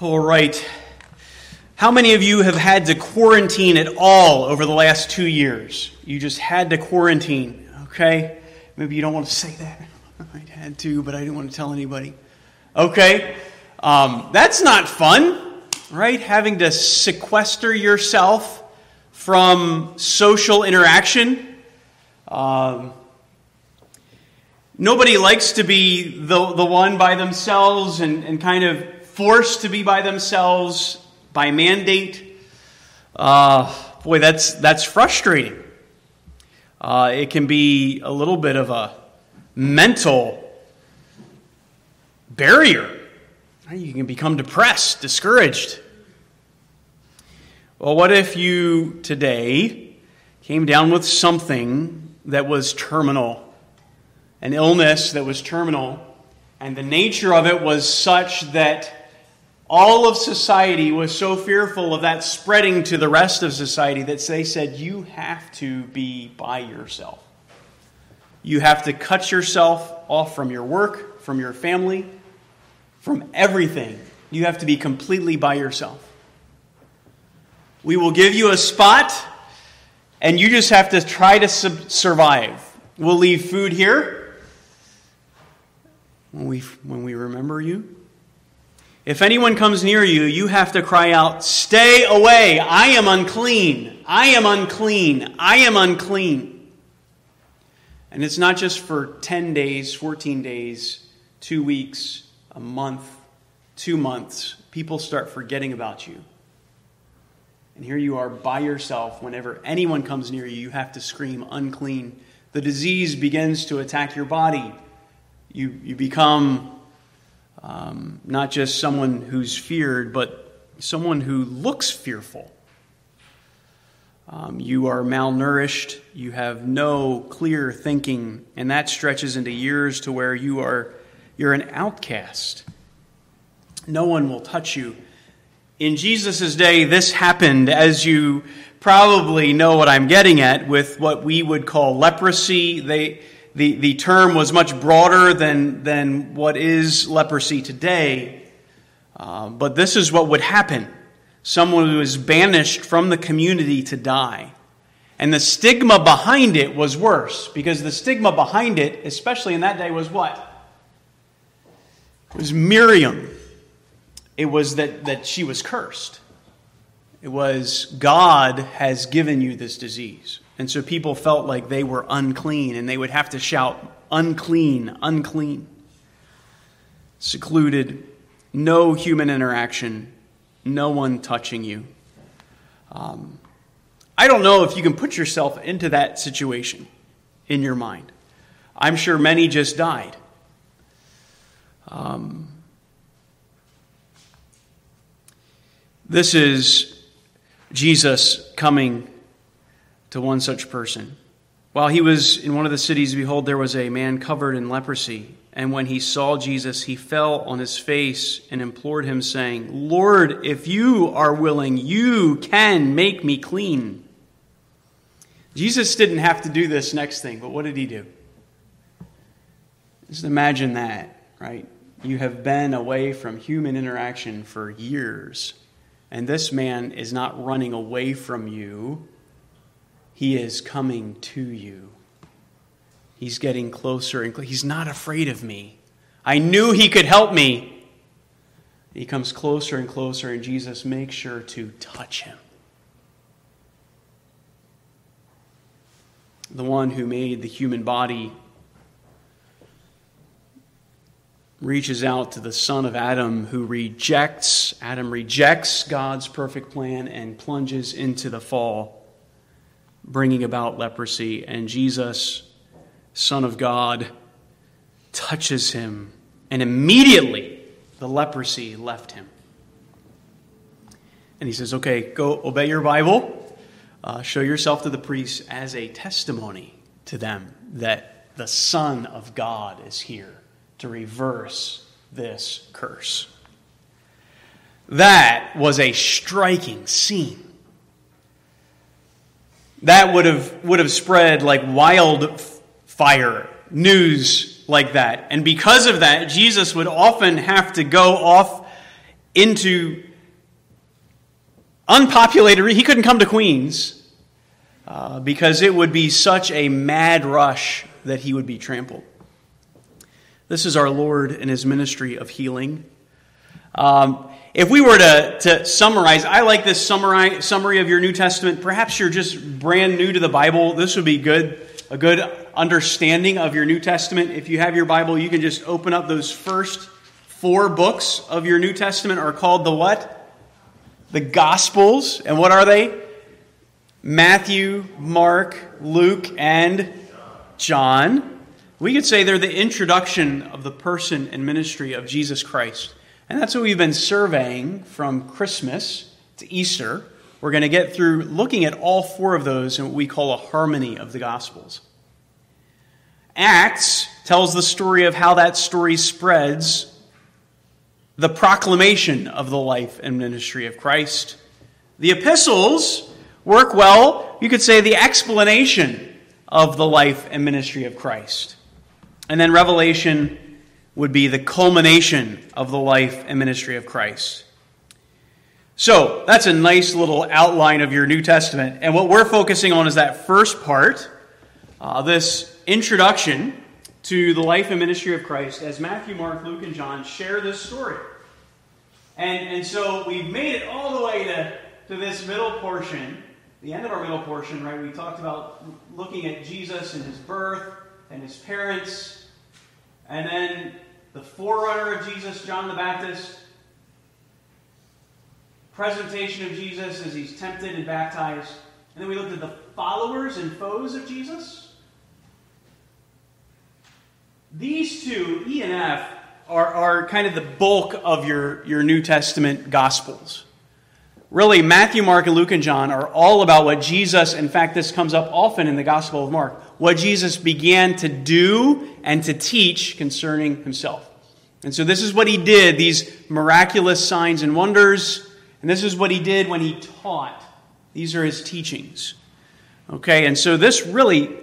All right. How many of you have had to quarantine at all over the last two years? You just had to quarantine, okay? Maybe you don't want to say that. I had to, but I didn't want to tell anybody. Okay? Um, that's not fun, right? Having to sequester yourself from social interaction. Um, nobody likes to be the, the one by themselves and, and kind of forced to be by themselves by mandate. Uh, boy, that's, that's frustrating. Uh, it can be a little bit of a mental barrier. You can become depressed, discouraged. Well, what if you today came down with something that was terminal, an illness that was terminal, and the nature of it was such that all of society was so fearful of that spreading to the rest of society that they said, You have to be by yourself. You have to cut yourself off from your work, from your family, from everything. You have to be completely by yourself. We will give you a spot, and you just have to try to survive. We'll leave food here when we, when we remember you. If anyone comes near you, you have to cry out, Stay away! I am unclean! I am unclean! I am unclean! And it's not just for 10 days, 14 days, two weeks, a month, two months. People start forgetting about you. And here you are by yourself. Whenever anyone comes near you, you have to scream, unclean. The disease begins to attack your body. You, you become um, not just someone who's feared, but someone who looks fearful. Um, you are malnourished, you have no clear thinking, and that stretches into years to where you are you're an outcast. No one will touch you. In Jesus' day, this happened, as you probably know what I'm getting at, with what we would call leprosy. They, the, the term was much broader than, than what is leprosy today. Uh, but this is what would happen someone who was banished from the community to die. And the stigma behind it was worse, because the stigma behind it, especially in that day, was what? It was Miriam. It was that, that she was cursed. It was God has given you this disease. And so people felt like they were unclean and they would have to shout, unclean, unclean. Secluded, no human interaction, no one touching you. Um, I don't know if you can put yourself into that situation in your mind. I'm sure many just died. Um, this is Jesus coming to one such person. While he was in one of the cities, behold, there was a man covered in leprosy. And when he saw Jesus, he fell on his face and implored him, saying, Lord, if you are willing, you can make me clean. Jesus didn't have to do this next thing, but what did he do? Just imagine that, right? You have been away from human interaction for years, and this man is not running away from you he is coming to you. He's getting closer and closer. He's not afraid of me. I knew He could help me. He comes closer and closer, and Jesus makes sure to touch him. The one who made the human body reaches out to the son of Adam who rejects, Adam rejects God's perfect plan and plunges into the fall bringing about leprosy, and Jesus, Son of God, touches him, and immediately the leprosy left him. And he says, Okay, go obey your Bible, uh, show yourself to the priests as a testimony to them that the Son of God is here to reverse this curse. That was a striking scene that would have, would have spread like wildfire news like that. And because of that, Jesus would often have to go off into unpopulated, he couldn't come to Queens uh, because it would be such a mad rush that he would be trampled. This is our Lord and his ministry of healing. Um, if we were to, to summarize, I like this summary, summary of your New Testament. Perhaps you're just brand new to the Bible. This would be good, a good understanding of your New Testament. If you have your Bible, you can just open up those first four books of your New Testament are called the what? The Gospels. And what are they? Matthew, Mark, Luke, and John. We could say they're the introduction of the person and ministry of Jesus Christ. And that's what we've been surveying from Christmas to Easter. We're going to get through looking at all four of those in what we call a harmony of the Gospels. Acts tells the story of how that story spreads the proclamation of the life and ministry of Christ. The epistles work well, you could say, the explanation of the life and ministry of Christ. And then Revelation would be the culmination of the life and ministry of Christ. So, that's a nice little outline of your New Testament. And what we're focusing on is that first part, uh, this introduction to the life and ministry of Christ, as Matthew, Mark, Luke, and John share this story. And, and so we've made it all the way to, to this middle portion, the end of our middle portion, right? We talked about looking at Jesus and his birth and his parents, and then the forerunner of Jesus, John the Baptist, presentation of Jesus as he's tempted and baptized. And then we looked at the followers and foes of Jesus. These two, E and F, are, are kind of the bulk of your, your New Testament Gospels. Really, Matthew, Mark, and Luke and John are all about what Jesus, in fact, this comes up often in the Gospel of Mark, what Jesus began to do and to teach concerning himself. And so this is what he did, these miraculous signs and wonders, and this is what he did when he taught. These are his teachings. Okay, and so this really,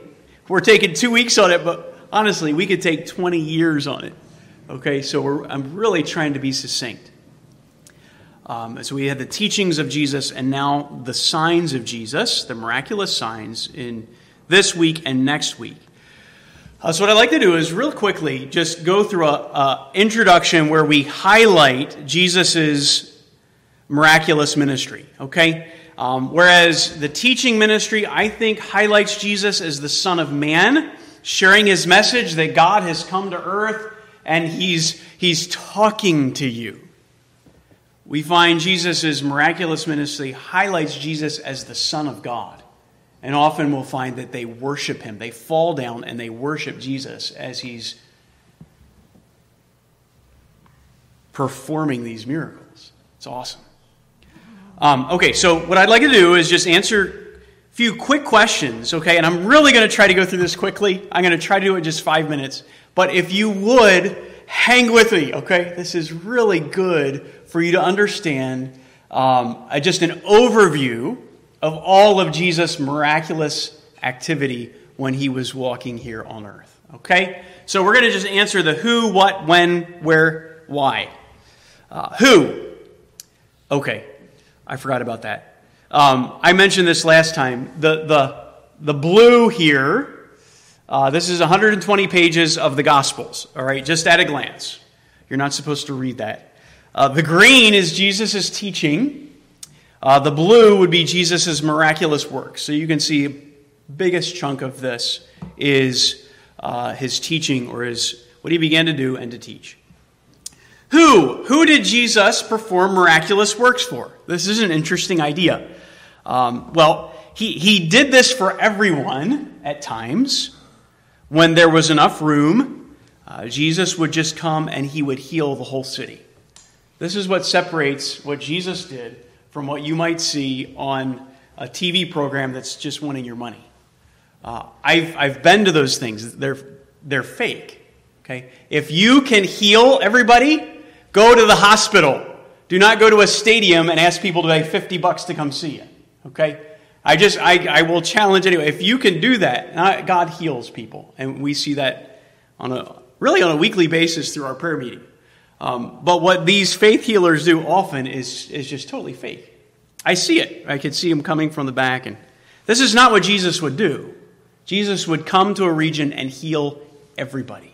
we're taking two weeks on it, but honestly, we could take 20 years on it. Okay, so I'm really trying to be succinct. Um, so we had the teachings of Jesus and now the signs of Jesus, the miraculous signs in this week and next week. Uh, so what I'd like to do is real quickly just go through a, a introduction where we highlight Jesus's miraculous ministry. Okay, um, whereas the teaching ministry I think highlights Jesus as the Son of Man, sharing his message that God has come to earth and he's he's talking to you. We find Jesus' miraculous ministry highlights Jesus as the Son of God. And often we'll find that they worship him. They fall down and they worship Jesus as he's performing these miracles. It's awesome. Um, okay, so what I'd like to do is just answer a few quick questions, okay? And I'm really going to try to go through this quickly. I'm going to try to do it in just five minutes. But if you would, hang with me, okay? This is really good for you to understand um, just an overview of all of Jesus' miraculous activity when he was walking here on earth. Okay? So we're going to just answer the who, what, when, where, why. Uh, who? Okay, I forgot about that. Um, I mentioned this last time. The, the, the blue here, uh, this is 120 pages of the Gospels, all right, just at a glance. You're not supposed to read that. Uh, the green is Jesus' teaching. Uh, the blue would be Jesus' miraculous work. So you can see biggest chunk of this is uh, his teaching or his what he began to do and to teach. Who? Who did Jesus perform miraculous works for? This is an interesting idea. Um, well, he, he did this for everyone at times. When there was enough room, uh, Jesus would just come and he would heal the whole city. This is what separates what Jesus did from what you might see on a TV program that's just wanting your money. Uh, I've, I've been to those things, they're, they're fake. Okay? If you can heal everybody, go to the hospital. Do not go to a stadium and ask people to pay 50 bucks to come see you. Okay? I just, I, I will challenge anyway. If you can do that, God heals people. And we see that on a, really on a weekly basis through our prayer meeting. Um, but what these faith healers do often is, is just totally fake. I see it. I could see him coming from the back. And this is not what Jesus would do. Jesus would come to a region and heal everybody.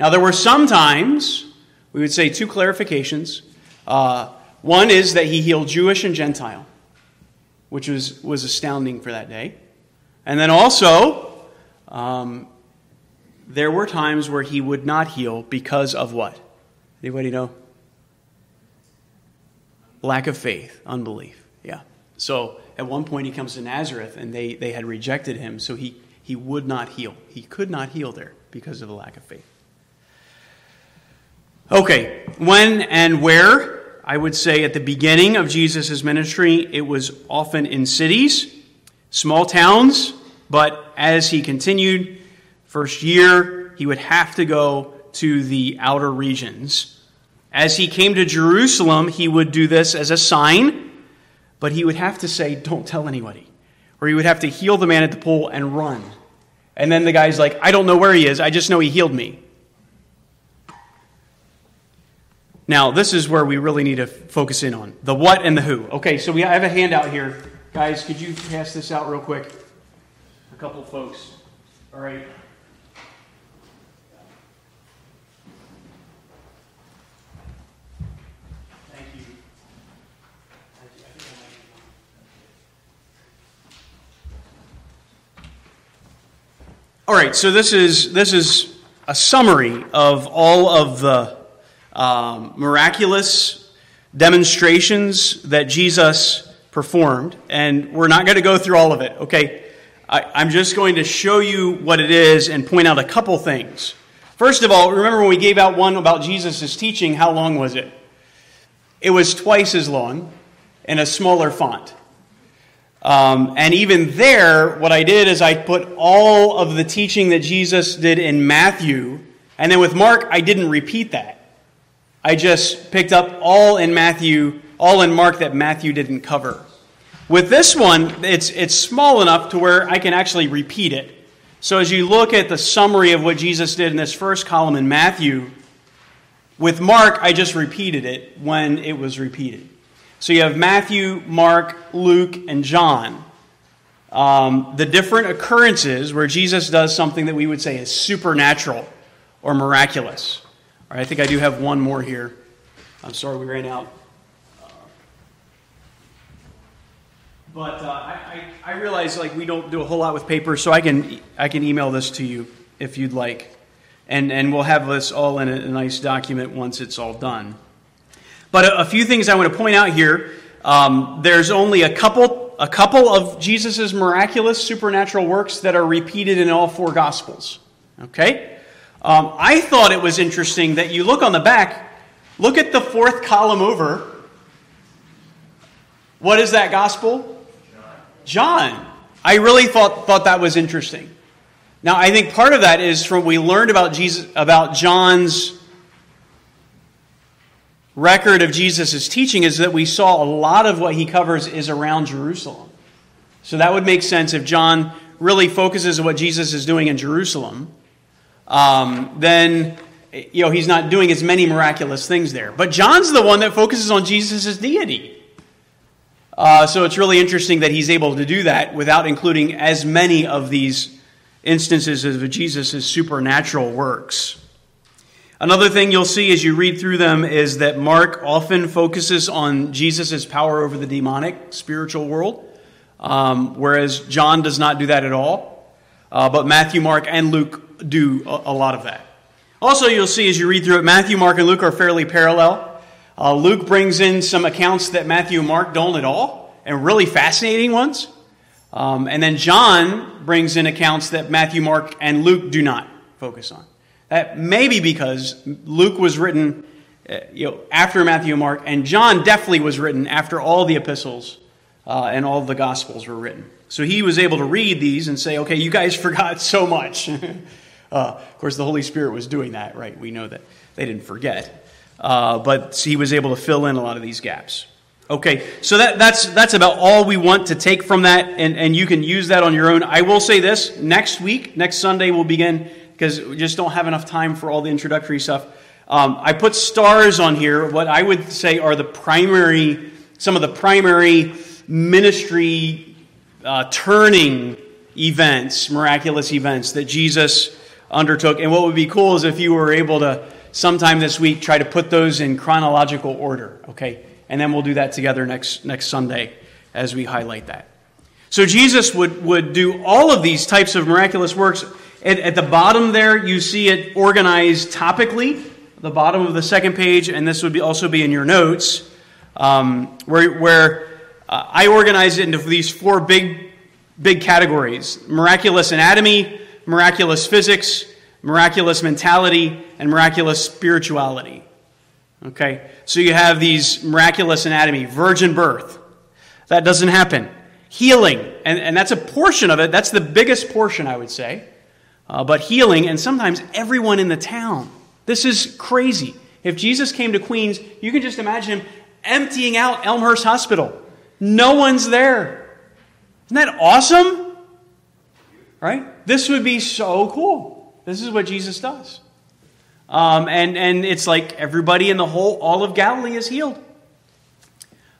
Now, there were some times, we would say two clarifications. Uh, one is that he healed Jewish and Gentile, which was, was astounding for that day. And then also, um, there were times where he would not heal because of what? Anybody know? Lack of faith, unbelief. Yeah. So at one point he comes to Nazareth and they, they had rejected him, so he, he would not heal. He could not heal there because of a lack of faith. Okay, when and where? I would say at the beginning of Jesus' ministry, it was often in cities, small towns, but as he continued, first year, he would have to go to the outer regions. As he came to Jerusalem, he would do this as a sign, but he would have to say, Don't tell anybody. Or he would have to heal the man at the pool and run. And then the guy's like, I don't know where he is, I just know he healed me. Now, this is where we really need to focus in on the what and the who. Okay, so we have a handout here. Guys, could you pass this out real quick? A couple folks. All right. All right, so this is this is a summary of all of the um, miraculous demonstrations that Jesus performed, and we're not going to go through all of it. Okay, I, am just going to show you what it is and point out a couple things. First of all, remember when we gave out one about Jesus' teaching? How long was it? It was twice as long in a smaller font. Um, and even there, what I did is I put all of the teaching that Jesus did in Matthew, and then with Mark, I didn't repeat that. I just picked up all in Matthew, all in Mark that Matthew didn't cover. With this one, it's, it's small enough to where I can actually repeat it. So as you look at the summary of what Jesus did in this first column in Matthew, with Mark, I just repeated it when it was repeated. So you have Matthew, Mark, Luke, and John. Um, the different occurrences where Jesus does something that we would say is supernatural or miraculous. All right, I think I do have one more here. I'm sorry we ran out. But uh, I, I, I, realize like we don't do a whole lot with paper, so I can I can email this to you if you'd like, and and we'll have this all in a, a nice document once it's all done. But a, a few things I want to point out here. Um, there's only a couple, a couple of Jesus' miraculous supernatural works that are repeated in all four Gospels. Okay? Um, I thought it was interesting that you look on the back, look at the fourth column over. What is that Gospel? John. John. I really thought, thought that was interesting. Now, I think part of that is from we learned about Jesus about John's record of Jesus' teaching is that we saw a lot of what he covers is around Jerusalem. So that would make sense if John really focuses on what Jesus is doing in Jerusalem. Um, then you know he's not doing as many miraculous things there. But John's the one that focuses on Jesus' deity. Uh, so it's really interesting that he's able to do that without including as many of these instances of Jesus' supernatural works. Another thing you'll see as you read through them is that Mark often focuses on Jesus' power over the demonic spiritual world, um, whereas John does not do that at all. Uh, but Matthew, Mark, and Luke do a, a, lot of that. Also, you'll see as you read through it, Matthew, Mark, and Luke are fairly parallel. Uh, Luke brings in some accounts that Matthew and Mark don't at all, and really fascinating ones. Um, and then John brings in accounts that Matthew, Mark, and Luke do not focus on. That may be because Luke was written uh, you know, after Matthew and Mark, and John definitely was written after all the epistles uh, and all the gospels were written. So he was able to read these and say, okay, you guys forgot so much. uh, of course, the Holy Spirit was doing that, right? We know that they didn't forget. Uh, but he was able to fill in a lot of these gaps. Okay, so that, that's, that's about all we want to take from that, and, and you can use that on your own. I will say this next week, next Sunday, we'll begin because we just don't have enough time for all the introductory stuff. Um, I put stars on here, what I would say are the primary, some of the primary ministry uh, turning events, miraculous events that Jesus undertook. And what would be cool is if you were able to sometime this week try to put those in chronological order, okay? And then we'll do that together next, next Sunday as we highlight that. So Jesus would, would do all of these types of miraculous works. At, at the bottom there, you see it organized topically the bottom of the second page, and this would be also be in your notes, um, where, where uh, I organize it into these four big, big categories miraculous anatomy, miraculous physics, miraculous mentality, and miraculous spirituality. Okay? So you have these miraculous anatomy, virgin birth. That doesn't happen. Healing, and, and that's a portion of it. That's the biggest portion, I would say. Uh, but healing, and sometimes everyone in the town. This is crazy. If Jesus came to Queens, you can just imagine him emptying out Elmhurst Hospital. No one's there. Isn't that awesome? Right? This would be so cool. This is what Jesus does. Um, and, and it's like everybody in the whole, all of Galilee is healed.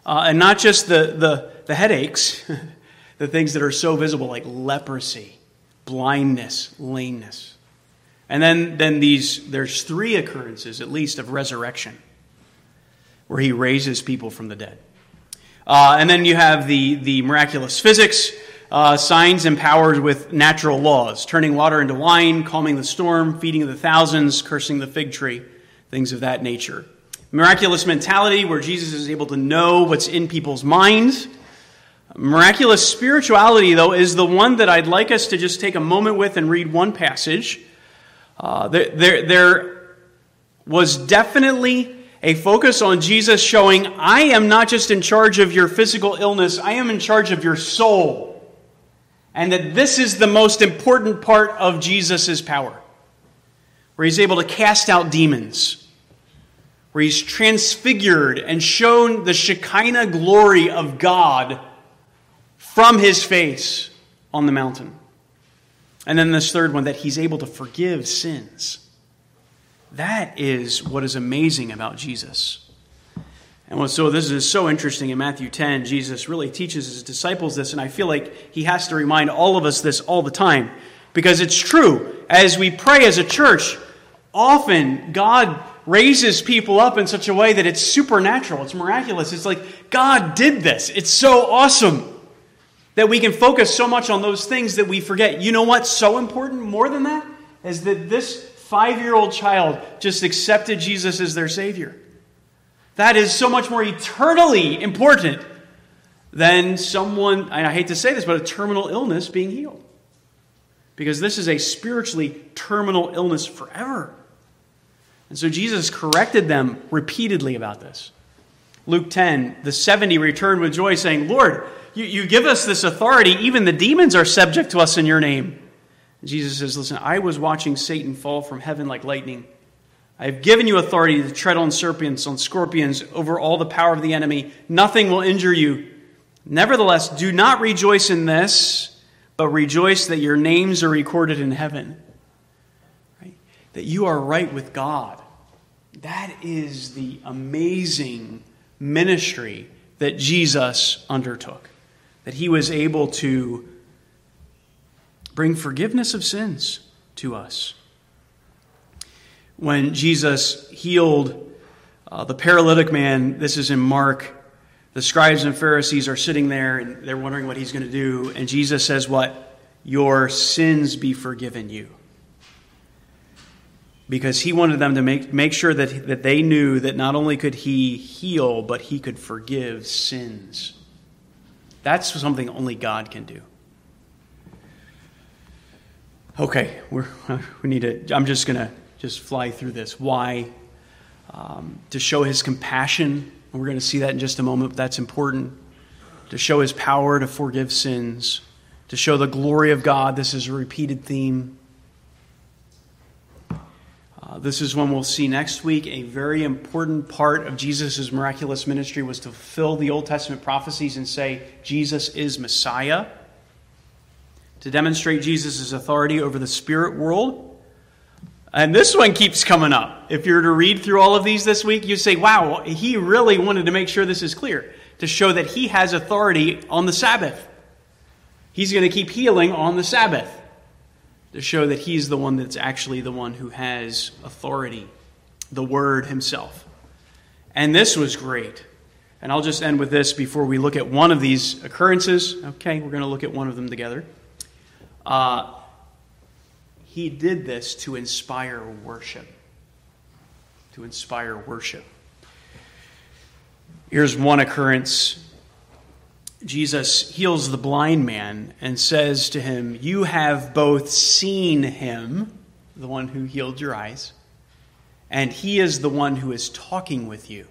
Uh, and not just the, the, the headaches, the things that are so visible, like leprosy, blindness, lameness. And then, then these, there's three occurrences, at least, of resurrection, where he raises people from the dead. Uh, and then you have the, the miraculous physics, uh, signs powers with natural laws, turning water into wine, calming the storm, feeding the thousands, cursing the fig tree, things of that nature. Miraculous mentality, where Jesus is able to know what's in people's minds. Miraculous spirituality, though, is the one that I'd like us to just take a moment with and read one passage. Uh, there, there, there was definitely a focus on Jesus showing, I am not just in charge of your physical illness, I am in charge of your soul. And that this is the most important part of Jesus' power, where he's able to cast out demons, where he's transfigured and shown the Shekinah glory of God from his face on the mountain. And then this third one, that he's able to forgive sins. That is what is amazing about Jesus. And so this is so interesting in Matthew 10. Jesus really teaches his disciples this, and I feel like he has to remind all of us this all the time. Because it's true. As we pray as a church, often God raises people up in such a way that it's supernatural, it's miraculous. It's like, God did this. It's so awesome that we can focus so much on those things that we forget. You know what's so important more than that? Is that this five year old child just accepted Jesus as their Savior. That is so much more eternally important than someone, and I hate to say this, but a terminal illness being healed. Because this is a spiritually terminal illness forever. And so Jesus corrected them repeatedly about this. Luke 10, the 70 returned with joy, saying, Lord, you, you give us this authority. Even the demons are subject to us in your name. And Jesus says, Listen, I was watching Satan fall from heaven like lightning. I have given you authority to tread on serpents, on scorpions, over all the power of the enemy. Nothing will injure you. Nevertheless, do not rejoice in this, but rejoice that your names are recorded in heaven. Right? That you are right with God. That is the amazing ministry that Jesus undertook that he was able to bring forgiveness of sins to us. When Jesus healed uh, the paralytic man, this is in Mark, the scribes and Pharisees are sitting there and they're wondering what he's going to do. And Jesus says, What? Your sins be forgiven you. Because he wanted them to make, make sure that, that they knew that not only could he heal, but he could forgive sins. That's something only God can do. Okay, we're, we need to, I'm just going to just fly through this. Why? Um, to show his compassion. We're going to see that in just a moment, but that's important. To show his power to forgive sins. To show the glory of God. This is a repeated theme. Uh, this is one we'll see next week. A very important part of Jesus' miraculous ministry was to fulfill the Old Testament prophecies and say, Jesus is Messiah. To demonstrate Jesus' authority over the spirit world And this one keeps coming up. If you're to read through all of these this week, you say, wow, he really wanted to make sure this is clear to show that he has authority on the Sabbath. He's going to keep healing on the Sabbath to show that he's the one that's actually the one who has authority, the Word himself. And this was great. And I'll just end with this before we look at one of these occurrences. Okay, we're going to look at one of them together. Uh, he did this to inspire worship. To inspire worship. Here's one occurrence. Jesus heals the blind man and says to him, You have both seen him, the one who healed your eyes, and he is the one who is talking with you.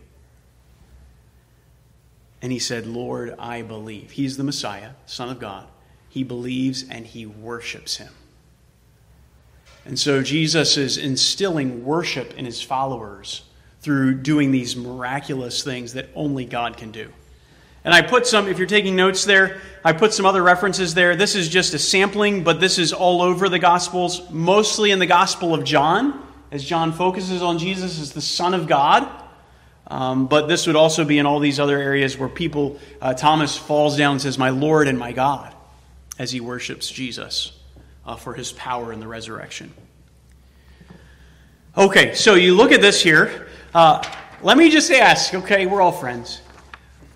And he said, Lord, I believe. He's the Messiah, Son of God. He believes and he worships him. And so Jesus is instilling worship in his followers through doing these miraculous things that only God can do. And I put some, if you're taking notes there, I put some other references there. This is just a sampling, but this is all over the Gospels, mostly in the Gospel of John, as John focuses on Jesus as the Son of God. Um, but this would also be in all these other areas where people, uh, Thomas falls down and says, My Lord and my God, as he worships Jesus uh, for his power in the resurrection. Okay, so you look at this here. Uh, let me just ask, okay, we're all friends.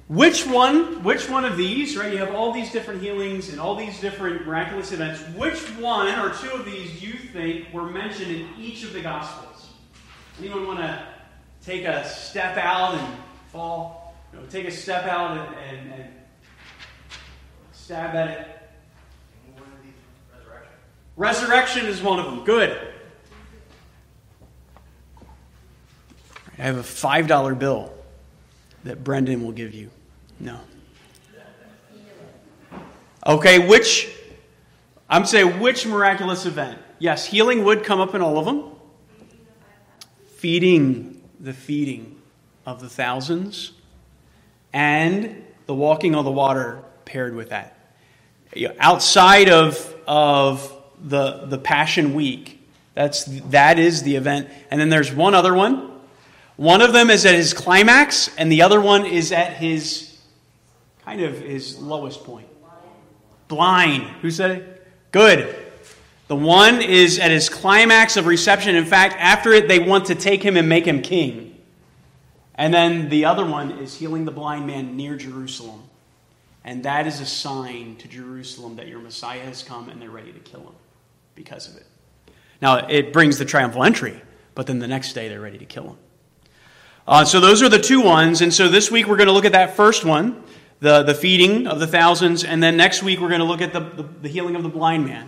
Which one, which one of these, right? You have all these different healings and all these different miraculous events. Which one or two of these you think were mentioned in each of the Gospels? Anyone want to take a step out and fall? You know, take a step out and, and, and stab at it. Resurrection is one of them. Good. I have a $5 bill that Brendan will give you. No. Okay, which, I'm saying which miraculous event? Yes, healing would come up in all of them. Feeding, the feeding of the thousands, and the walking on the water paired with that. Outside of, of the, the Passion Week. That's, that is the event. And then there's one other one. One of them is at his climax, and the other one is at his kind of his lowest point. Blind. Who said it? Good. The one is at his climax of reception. In fact, after it, they want to take him and make him king. And then the other one is healing the blind man near Jerusalem. And that is a sign to Jerusalem that your Messiah has come and they're ready to kill him because of it. Now, it brings the triumphal entry, but then the next day they're ready to kill him. Uh, so those are the two ones. And so this week we're going to look at that first one, the, the feeding of the thousands. And then next week we're going to look at the, the, the healing of the blind man.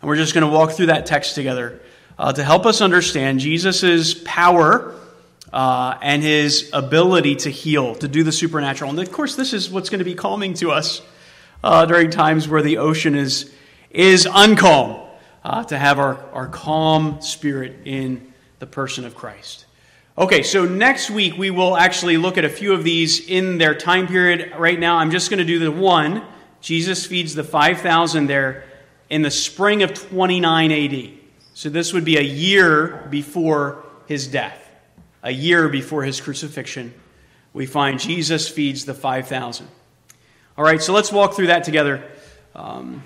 And we're just going to walk through that text together uh, to help us understand Jesus' power uh, and his ability to heal, to do the supernatural. And of course, this is what's going to be calming to us uh, during times where the ocean is, is uncalm uh, to have our, our calm spirit in the person of Christ. Okay, so next week we will actually look at a few of these in their time period. Right now, I'm just going to do the one. Jesus feeds the 5,000 there in the spring of 29 AD. So this would be a year before his death, a year before his crucifixion. We find Jesus feeds the 5,000. All right, so let's walk through that together. Um,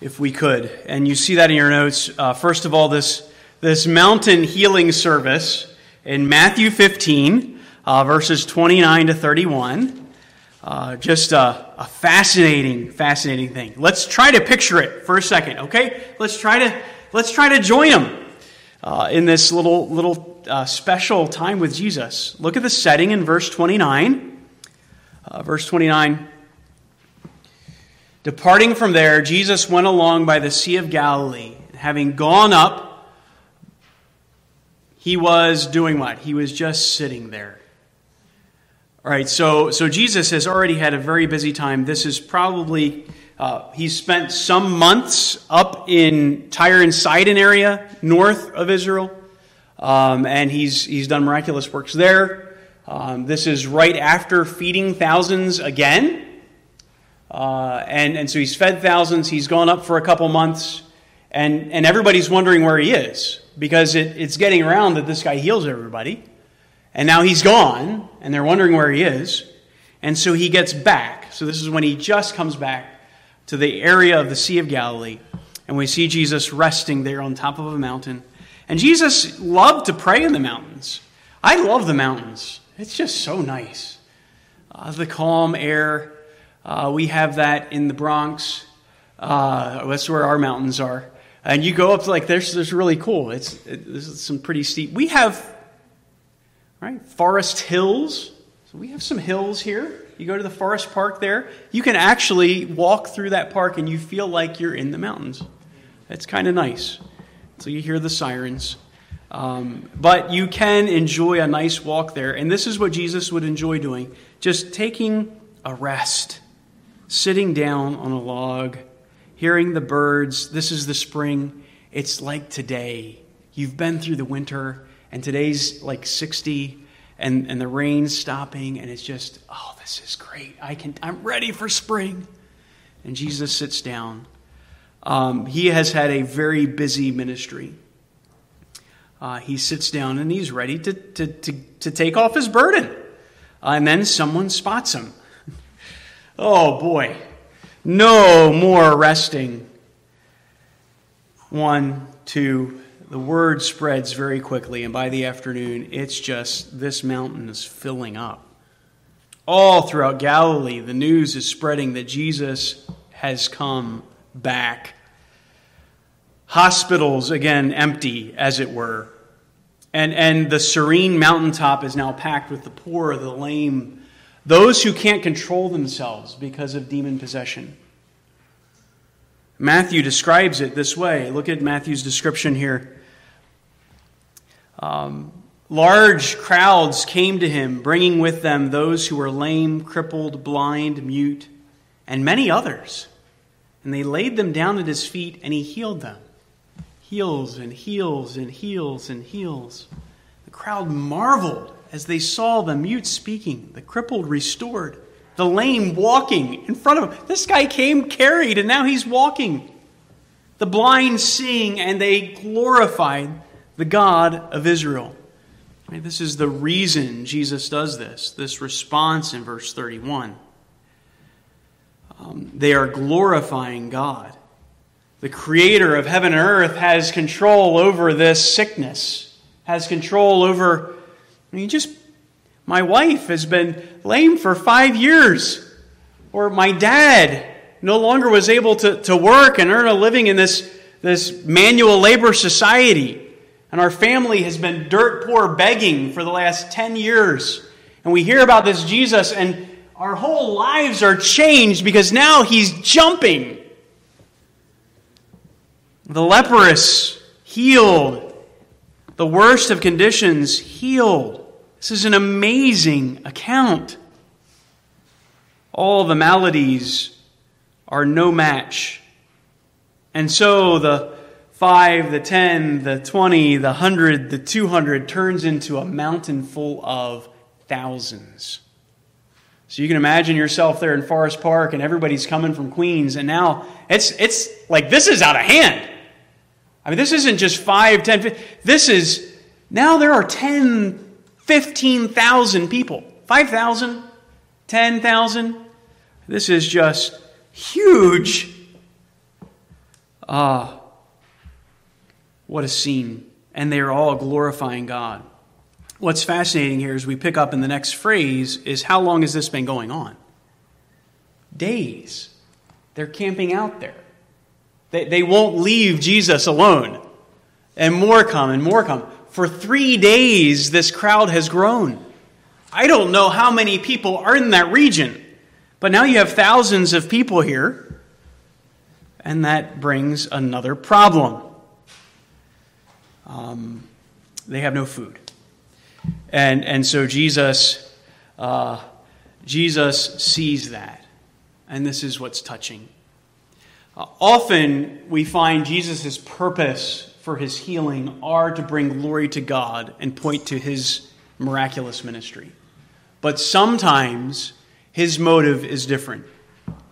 if we could. And you see that in your notes. Uh, first of all, this, this mountain healing service in Matthew 15, uh, verses 29 to 31. Uh, just a, a, fascinating, fascinating thing. Let's try to picture it for a second, okay? Let's try to let's try to join them uh, in this little little uh, special time with Jesus. Look at the setting in verse 29. Uh, verse 29. Departing from there, Jesus went along by the Sea of Galilee. Having gone up, he was doing what? He was just sitting there. All right, so, so Jesus has already had a very busy time. This is probably, uh, he's spent some months up in Tyre and Sidon area, north of Israel, um, and he's, he's done miraculous works there. Um, this is right after feeding thousands again. Uh, and, and so he's fed thousands. He's gone up for a couple months. And, and everybody's wondering where he is because it, it's getting around that this guy heals everybody. And now he's gone, and they're wondering where he is. And so he gets back. So this is when he just comes back to the area of the Sea of Galilee. And we see Jesus resting there on top of a mountain. And Jesus loved to pray in the mountains. I love the mountains, it's just so nice. Uh, the calm air. Uh, we have that in the Bronx. Uh, that's where our mountains are. And you go up like there's there's really cool. It's it, this is some pretty steep. We have right Forest Hills. So we have some hills here. You go to the Forest Park there. You can actually walk through that park and you feel like you're in the mountains. It's kind of nice. So you hear the sirens. Um, but you can enjoy a nice walk there. And this is what Jesus would enjoy doing just taking a rest, sitting down on a log, hearing the birds. This is the spring. It's like today. You've been through the winter, and today's like 60, and, and the rain's stopping, and it's just, oh, this is great. I can, I'm ready for spring. And Jesus sits down. Um, he has had a very busy ministry. Uh, he sits down and he's ready to, to, to, to take off his burden. Uh, and then someone spots him. oh boy, no more resting. One, two, the word spreads very quickly, and by the afternoon, it's just this mountain is filling up. All throughout Galilee, the news is spreading that Jesus has come back. Hospitals, again, empty, as it were. And, and the serene mountaintop is now packed with the poor, the lame, those who can't control themselves because of demon possession. Matthew describes it this way. Look at Matthew's description here. Um, large crowds came to him, bringing with them those who were lame, crippled, blind, mute, and many others. And they laid them down at his feet, and he healed them heals and heals and heals and heals. The crowd marveled as they saw the mute speaking, the crippled restored, the lame walking in front of him. This guy came carried and now he's walking. The blind seeing and they glorified the God of Israel. This is the reason Jesus does this, this response in verse 31. Um, they are glorifying God the creator of heaven and earth, has control over this sickness, has control over. I mean, just my wife has been lame for five years, or my dad no longer was able to, to work and earn a living in this, this manual labor society. And our family has been dirt poor begging for the last 10 years. And we hear about this Jesus, and our whole lives are changed because now he's jumping the leprous healed. The worst of conditions healed. This is an amazing account. All the maladies are no match. And so the 5, the 10, the 20, the 100, the 200 turns into a mountain full of thousands. So you can imagine yourself there in Forest Park and everybody's coming from Queens and now it's it's like this is out of hand. I mean, this isn't just 5, 10, 15. This is, now there are 10, 15,000 people. 5,000, 10,000. This is just huge. Ah, what a scene. And they are all glorifying God. What's fascinating here is we pick up in the next phrase is how long has this been going on? Days. They're camping out there. They, they won't leave Jesus alone. And more come and more come. For three days, this crowd has grown. I don't know how many people are in that region, but now you have thousands of people here, and that brings another problem. Um, they have no food. And, and so Jesus, uh, Jesus sees that. And this is what's touching. Uh, often we find Jesus' purpose for his healing are to bring glory to God and point to his miraculous ministry. But sometimes his motive is different.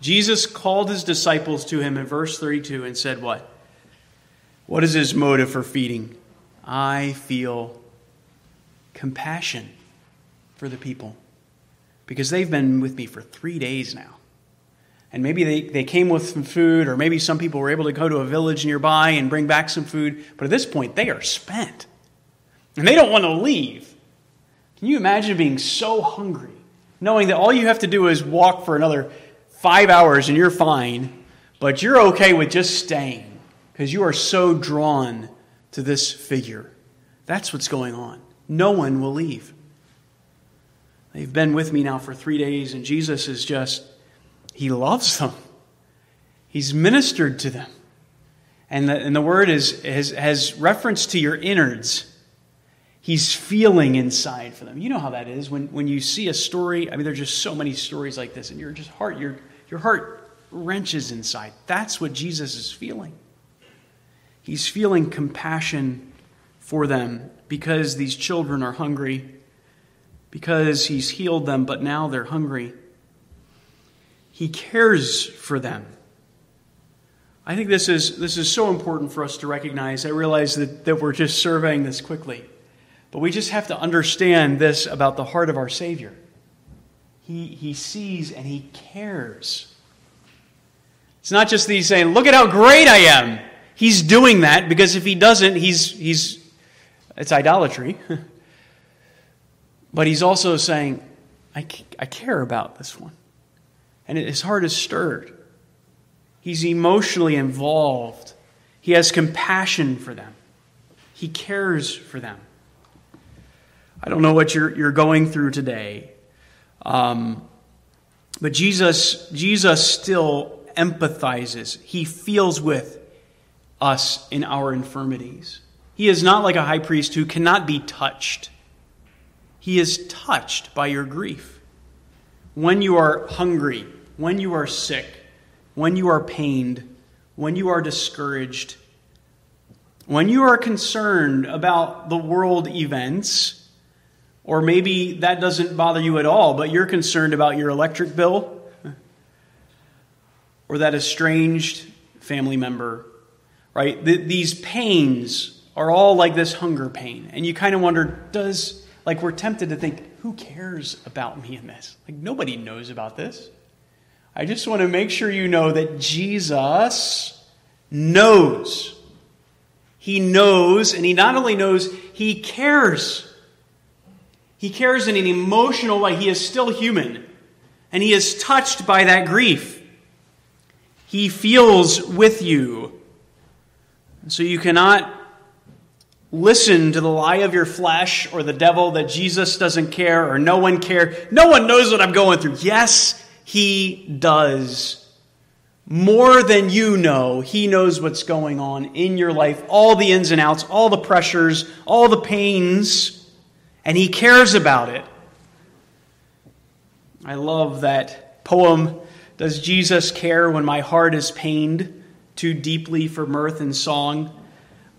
Jesus called his disciples to him in verse 32 and said, What? What is his motive for feeding? I feel compassion for the people because they've been with me for three days now. And maybe they, they came with some food, or maybe some people were able to go to a village nearby and bring back some food. But at this point, they are spent. And they don't want to leave. Can you imagine being so hungry, knowing that all you have to do is walk for another five hours and you're fine, but you're okay with just staying because you are so drawn to this figure? That's what's going on. No one will leave. They've been with me now for three days, and Jesus is just he loves them. He's ministered to them. And the, and the word is, has, has reference to your innards. He's feeling inside for them. You know how that is when, when you see a story. I mean, there's just so many stories like this, and your just heart, your, your heart wrenches inside. That's what Jesus is feeling. He's feeling compassion for them because these children are hungry, because he's healed them, but now they're hungry. He cares for them. I think this is, this is so important for us to recognize. I realize that, that we're just surveying this quickly, but we just have to understand this about the heart of our Savior. He, he sees and he cares. It's not just that he's saying, Look at how great I am. He's doing that because if he doesn't, he's, he's it's idolatry. but he's also saying, I, I care about this one and his heart is stirred. He's emotionally involved. He has compassion for them. He cares for them. I don't know what you're, you're going through today, um, but Jesus, Jesus still empathizes. He feels with us in our infirmities. He is not like a high priest who cannot be touched. He is touched by your grief. When you are hungry, when you are sick, when you are pained, when you are discouraged, when you are concerned about the world events, or maybe that doesn't bother you at all, but you're concerned about your electric bill, or that estranged family member, right? these pains are all like this hunger pain. And you kind of wonder, does, like, we're tempted to think, who cares about me in this? Like, nobody knows about this. I just want to make sure you know that Jesus knows. He knows, and he not only knows, he cares. He cares in an emotional way. He is still human, and he is touched by that grief. He feels with you. So you cannot listen to the lie of your flesh or the devil that Jesus doesn't care or no one cares. No one knows what I'm going through. Yes, he does. More than you know, He knows what's going on in your life, all the ins and outs, all the pressures, all the pains, and He cares about it. I love that poem. Does Jesus care when my heart is pained too deeply for mirth and song?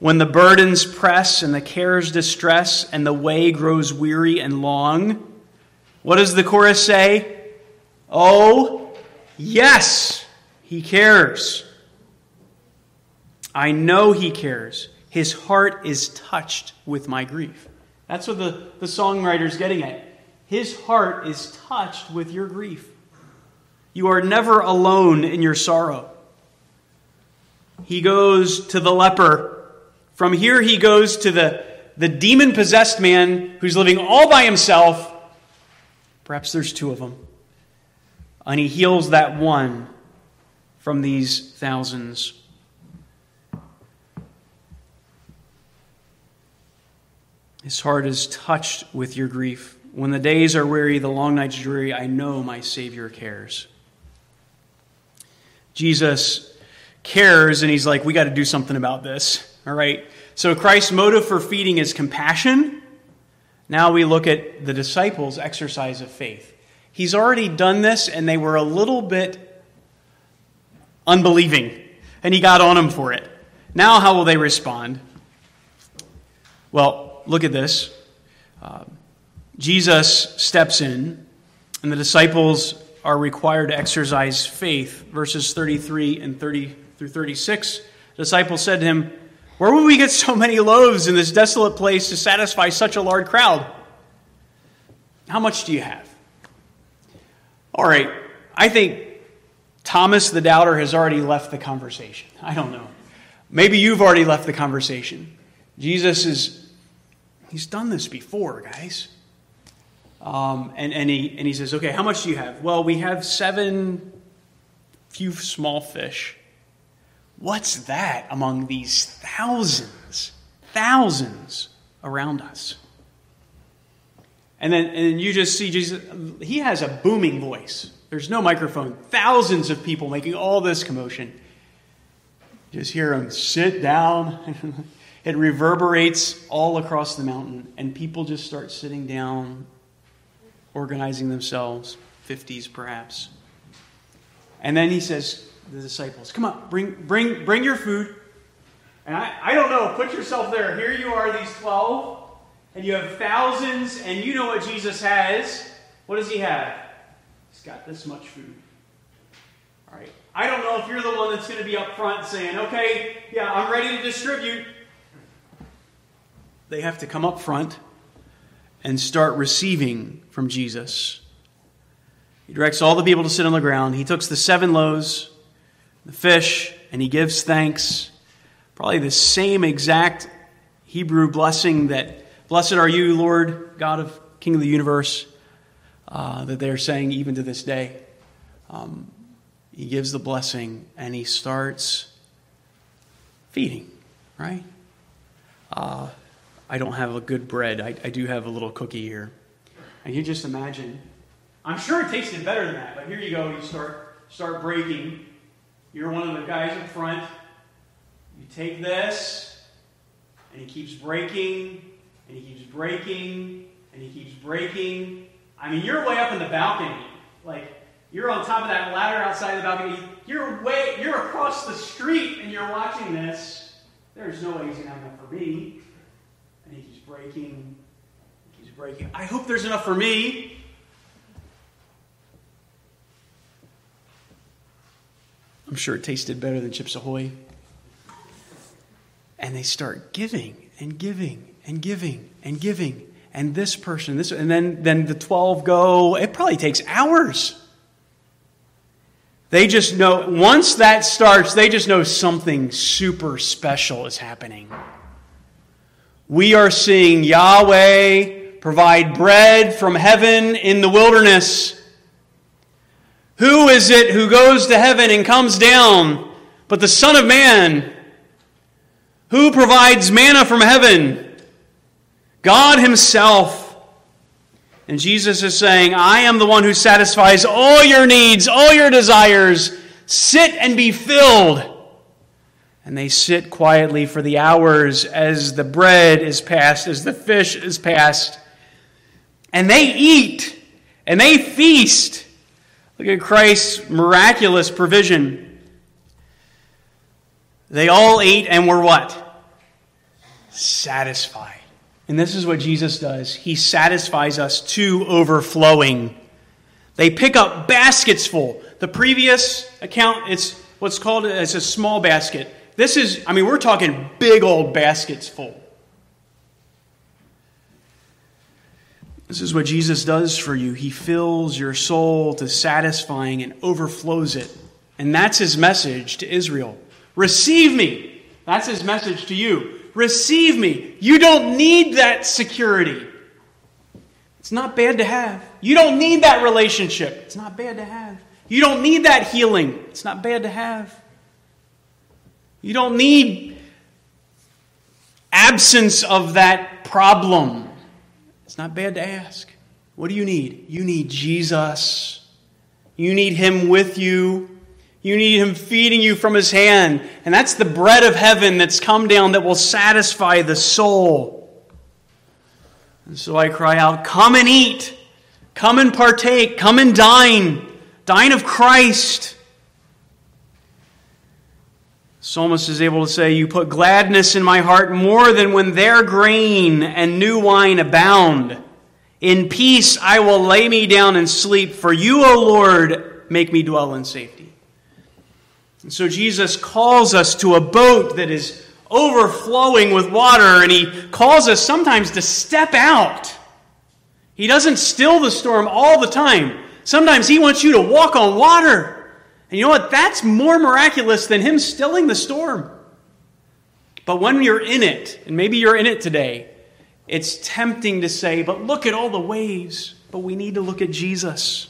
When the burdens press and the cares distress and the way grows weary and long? What does the chorus say? Oh, yes, he cares. I know he cares. His heart is touched with my grief. That's what the, the songwriter's getting at. His heart is touched with your grief. You are never alone in your sorrow. He goes to the leper. From here, he goes to the, the demon possessed man who's living all by himself. Perhaps there's two of them and he heals that one from these thousands. His heart is touched with your grief. When the days are weary, the long nights dreary, I know my Savior cares. Jesus cares, and he's like, we got to do something about this. All right? So Christ's motive for feeding is compassion. Now we look at the disciples' exercise of faith. He's already done this, and they were a little bit unbelieving, and he got on them for it. Now, how will they respond? Well, look at this. Uh, Jesus steps in, and the disciples are required to exercise faith. Verses 33 and 30 through 36. The disciples said to him, Where would we get so many loaves in this desolate place to satisfy such a large crowd? How much do you have? All right, I think Thomas the doubter has already left the conversation. I don't know. Maybe you've already left the conversation. Jesus is, he's done this before, guys. Um, and, and, he, and he says, Okay, how much do you have? Well, we have seven few small fish. What's that among these thousands, thousands around us? And then, and you just see Jesus, he has a booming voice. There's no microphone. Thousands of people making all this commotion. Just hear him sit down. it reverberates all across the mountain, and people just start sitting down, organizing themselves, 50s perhaps. And then he says, the disciples. Come on, bring, bring, bring your food. And I, I don't know, put yourself there. Here you are, these 12, and you have thousands, and you know what Jesus has. What does he have? He's got this much food. All right. I don't know if you're the one that's going to be up front saying, okay, yeah, I'm ready to distribute. They have to come up front and start receiving from Jesus. He directs all the people to sit on the ground. He takes the seven loaves the fish, and he gives thanks. Probably the same exact Hebrew blessing that, blessed are you, Lord, God of King of the universe, uh, that they're saying even to this day. Um, he gives the blessing and he starts feeding, right? Uh, I don't have a good bread. I, I do have a little cookie here. And you just imagine. I'm sure it tasted better than that, but here you go. You start start breaking you're one of the guys up front. You take this, and he keeps breaking, and he keeps breaking, and he keeps breaking. I mean, you're way up in the balcony. Like, you're on top of that ladder outside the balcony. You're way, you're across the street, and you're watching this. There's no way he's going to have enough for me. And he keeps breaking, he keeps breaking. I hope there's enough for me. I'm sure it tasted better than Chips Ahoy. And they start giving and giving and giving and giving. And this person, this, and then, then the 12 go. It probably takes hours. They just know, once that starts, they just know something super special is happening. We are seeing Yahweh provide bread from heaven in the wilderness. Who is it who goes to heaven and comes down but the Son of Man? Who provides manna from heaven? God Himself. And Jesus is saying, I am the one who satisfies all your needs, all your desires. Sit and be filled. And they sit quietly for the hours as the bread is passed, as the fish is passed. And they eat and they feast. Look at Christ's miraculous provision. They all ate and were what? Satisfied. And this is what Jesus does. He satisfies us to overflowing. They pick up baskets full. The previous account, it's what's called as a small basket. This is, I mean, we're talking big old baskets full. This is what Jesus does for you. He fills your soul to satisfying and overflows it. And that's his message to Israel. Receive me. That's his message to you. Receive me. You don't need that security. It's not bad to have. You don't need that relationship. It's not bad to have. You don't need that healing. It's not bad to have. You don't need absence of that problem. It's not bad to ask. What do you need? You need Jesus. You need Him with you. You need Him feeding you from His hand. And that's the bread of heaven that's come down that will satisfy the soul. And so I cry out, Come and eat. Come and partake. Come and dine. Dine of Christ. Psalmist is able to say, You put gladness in my heart more than when their grain and new wine abound. In peace I will lay me down and sleep, for you, O Lord, make me dwell in safety. And so Jesus calls us to a boat that is overflowing with water, and He calls us sometimes to step out. He doesn't still the storm all the time. Sometimes He wants you to walk on water. And you know what? That's more miraculous than Him stilling the storm. But when you're in it, and maybe you're in it today, it's tempting to say, but look at all the waves. But we need to look at Jesus.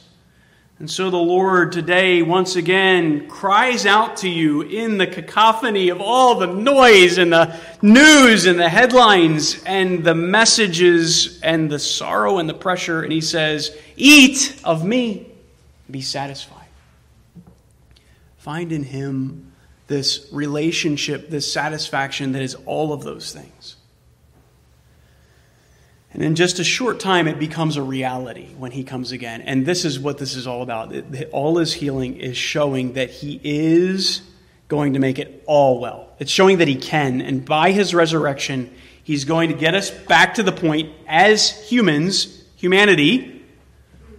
And so the Lord today, once again, cries out to you in the cacophony of all the noise and the news and the headlines and the messages and the sorrow and the pressure. And He says, Eat of me, be satisfied. Find in Him this relationship, this satisfaction that is all of those things. And in just a short time, it becomes a reality when he comes again. And this is what this is all about. All his healing is showing that he is going to make it all well. It's showing that he can. And by his resurrection, he's going to get us back to the point as humans, humanity,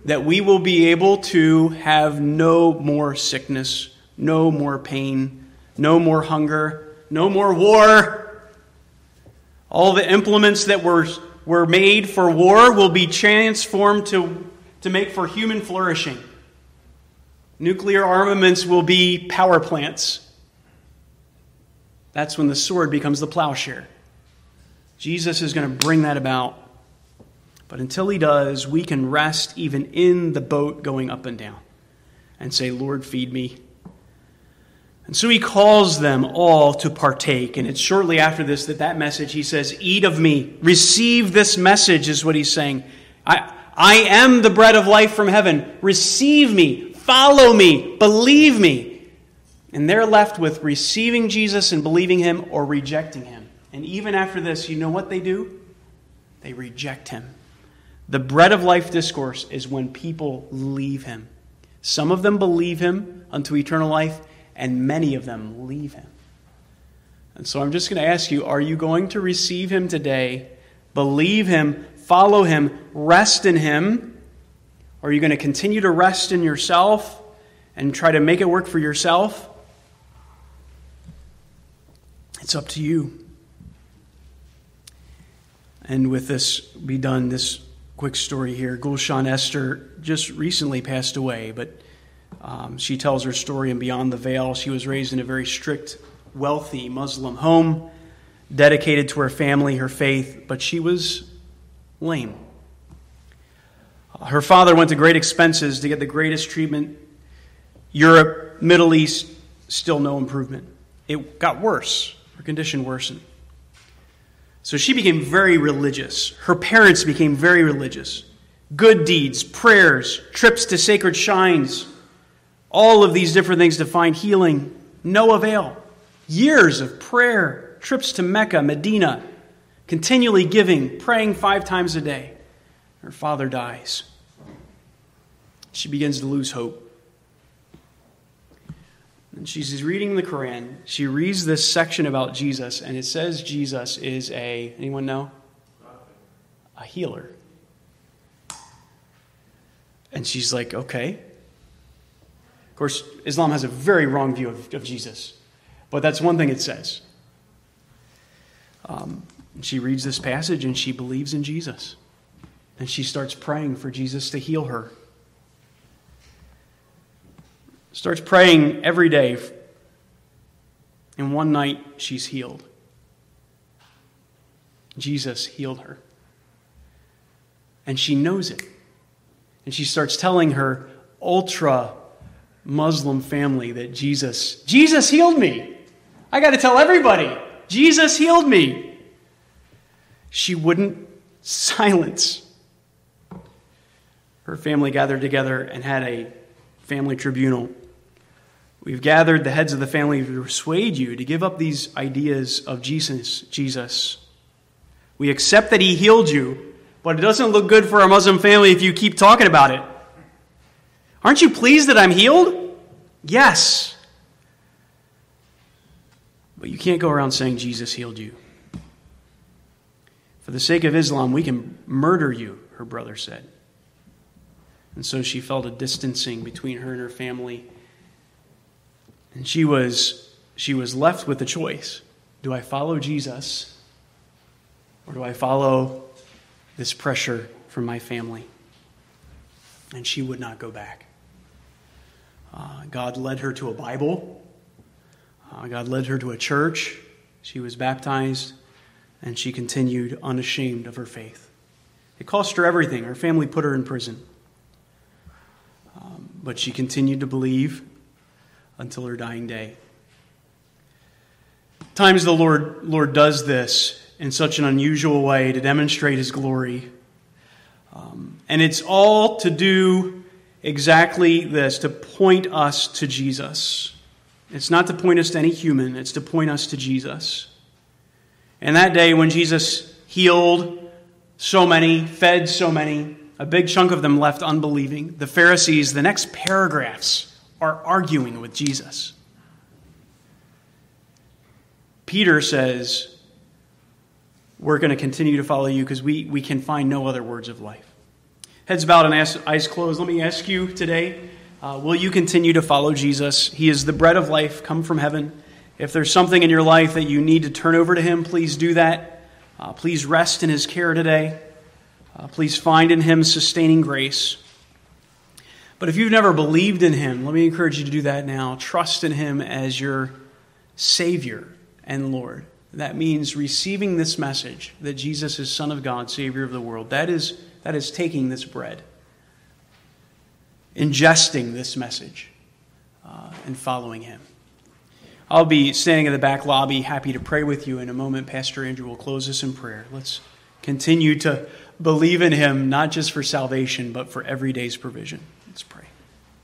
that we will be able to have no more sickness, no more pain, no more hunger, no more war. All the implements that were were made for war will be transformed to, to make for human flourishing. Nuclear armaments will be power plants. That's when the sword becomes the plowshare. Jesus is going to bring that about. But until he does, we can rest even in the boat going up and down and say, Lord, feed me. And so he calls them all to partake. And it's shortly after this that that message, he says, Eat of me. Receive this message, is what he's saying. I, I am the bread of life from heaven. Receive me. Follow me. Believe me. And they're left with receiving Jesus and believing him or rejecting him. And even after this, you know what they do? They reject him. The bread of life discourse is when people leave him. Some of them believe him unto eternal life and many of them leave him. And so I'm just going to ask you are you going to receive him today, believe him, follow him, rest in him? Are you going to continue to rest in yourself and try to make it work for yourself? It's up to you. And with this be done, this quick story here. Gulshan Esther just recently passed away, but um, she tells her story in Beyond the Veil. She was raised in a very strict, wealthy Muslim home, dedicated to her family, her faith, but she was lame. Her father went to great expenses to get the greatest treatment. Europe, Middle East, still no improvement. It got worse. Her condition worsened. So she became very religious. Her parents became very religious. Good deeds, prayers, trips to sacred shrines all of these different things to find healing, no avail. Years of prayer, trips to Mecca, Medina, continually giving, praying five times a day. Her father dies. She begins to lose hope. And she's reading the Quran. She reads this section about Jesus, and it says Jesus is a, anyone know? A healer. And she's like, okay, course, Islam has a very wrong view of, of Jesus, but that's one thing it says. Um, she reads this passage and she believes in Jesus. And she starts praying for Jesus to heal her. Starts praying every day. And one night she's healed. Jesus healed her. And she knows it. And she starts telling her ultra Muslim family that Jesus, Jesus healed me. I got to tell everybody, Jesus healed me. She wouldn't silence. Her family gathered together and had a family tribunal. We've gathered the heads of the family to persuade you to give up these ideas of Jesus. Jesus. We accept that he healed you, but it doesn't look good for our Muslim family if you keep talking about it. Aren't you pleased that I'm healed? Yes. But you can't go around saying Jesus healed you. For the sake of Islam, we can murder you, her brother said. And so she felt a distancing between her and her family. And she was, she was left with a choice. Do I follow Jesus or do I follow this pressure from my family? And she would not go back. Uh, God led her to a Bible. Uh, God led her to a church. She was baptized, and she continued unashamed of her faith. It cost her everything. Her family put her in prison. Um, but she continued to believe until her dying day. Times the Lord, Lord does this in such an unusual way to demonstrate his glory. Um, and it's all to do exactly this to point us to Jesus. It's not to point us to any human, it's to point us to Jesus. And that day when Jesus healed so many, fed so many, a big chunk of them left unbelieving, the Pharisees, the next paragraphs, are arguing with Jesus. Peter says, We're going to continue to follow you because we, we can find no other words of life. Heads bowed and eyes closed. Let me ask you today uh, will you continue to follow Jesus? He is the bread of life, come from heaven. If there's something in your life that you need to turn over to Him, please do that. Uh, please rest in His care today. Uh, please find in Him sustaining grace. But if you've never believed in Him, let me encourage you to do that now. Trust in Him as your Savior and Lord. That means receiving this message that Jesus is Son of God, Savior of the world. That is that is taking this bread, ingesting this message, uh, and following Him. I'll be standing in the back lobby, happy to pray with you in a moment. Pastor Andrew will close us in prayer. Let's continue to believe in Him, not just for salvation, but for every day's provision. Let's pray.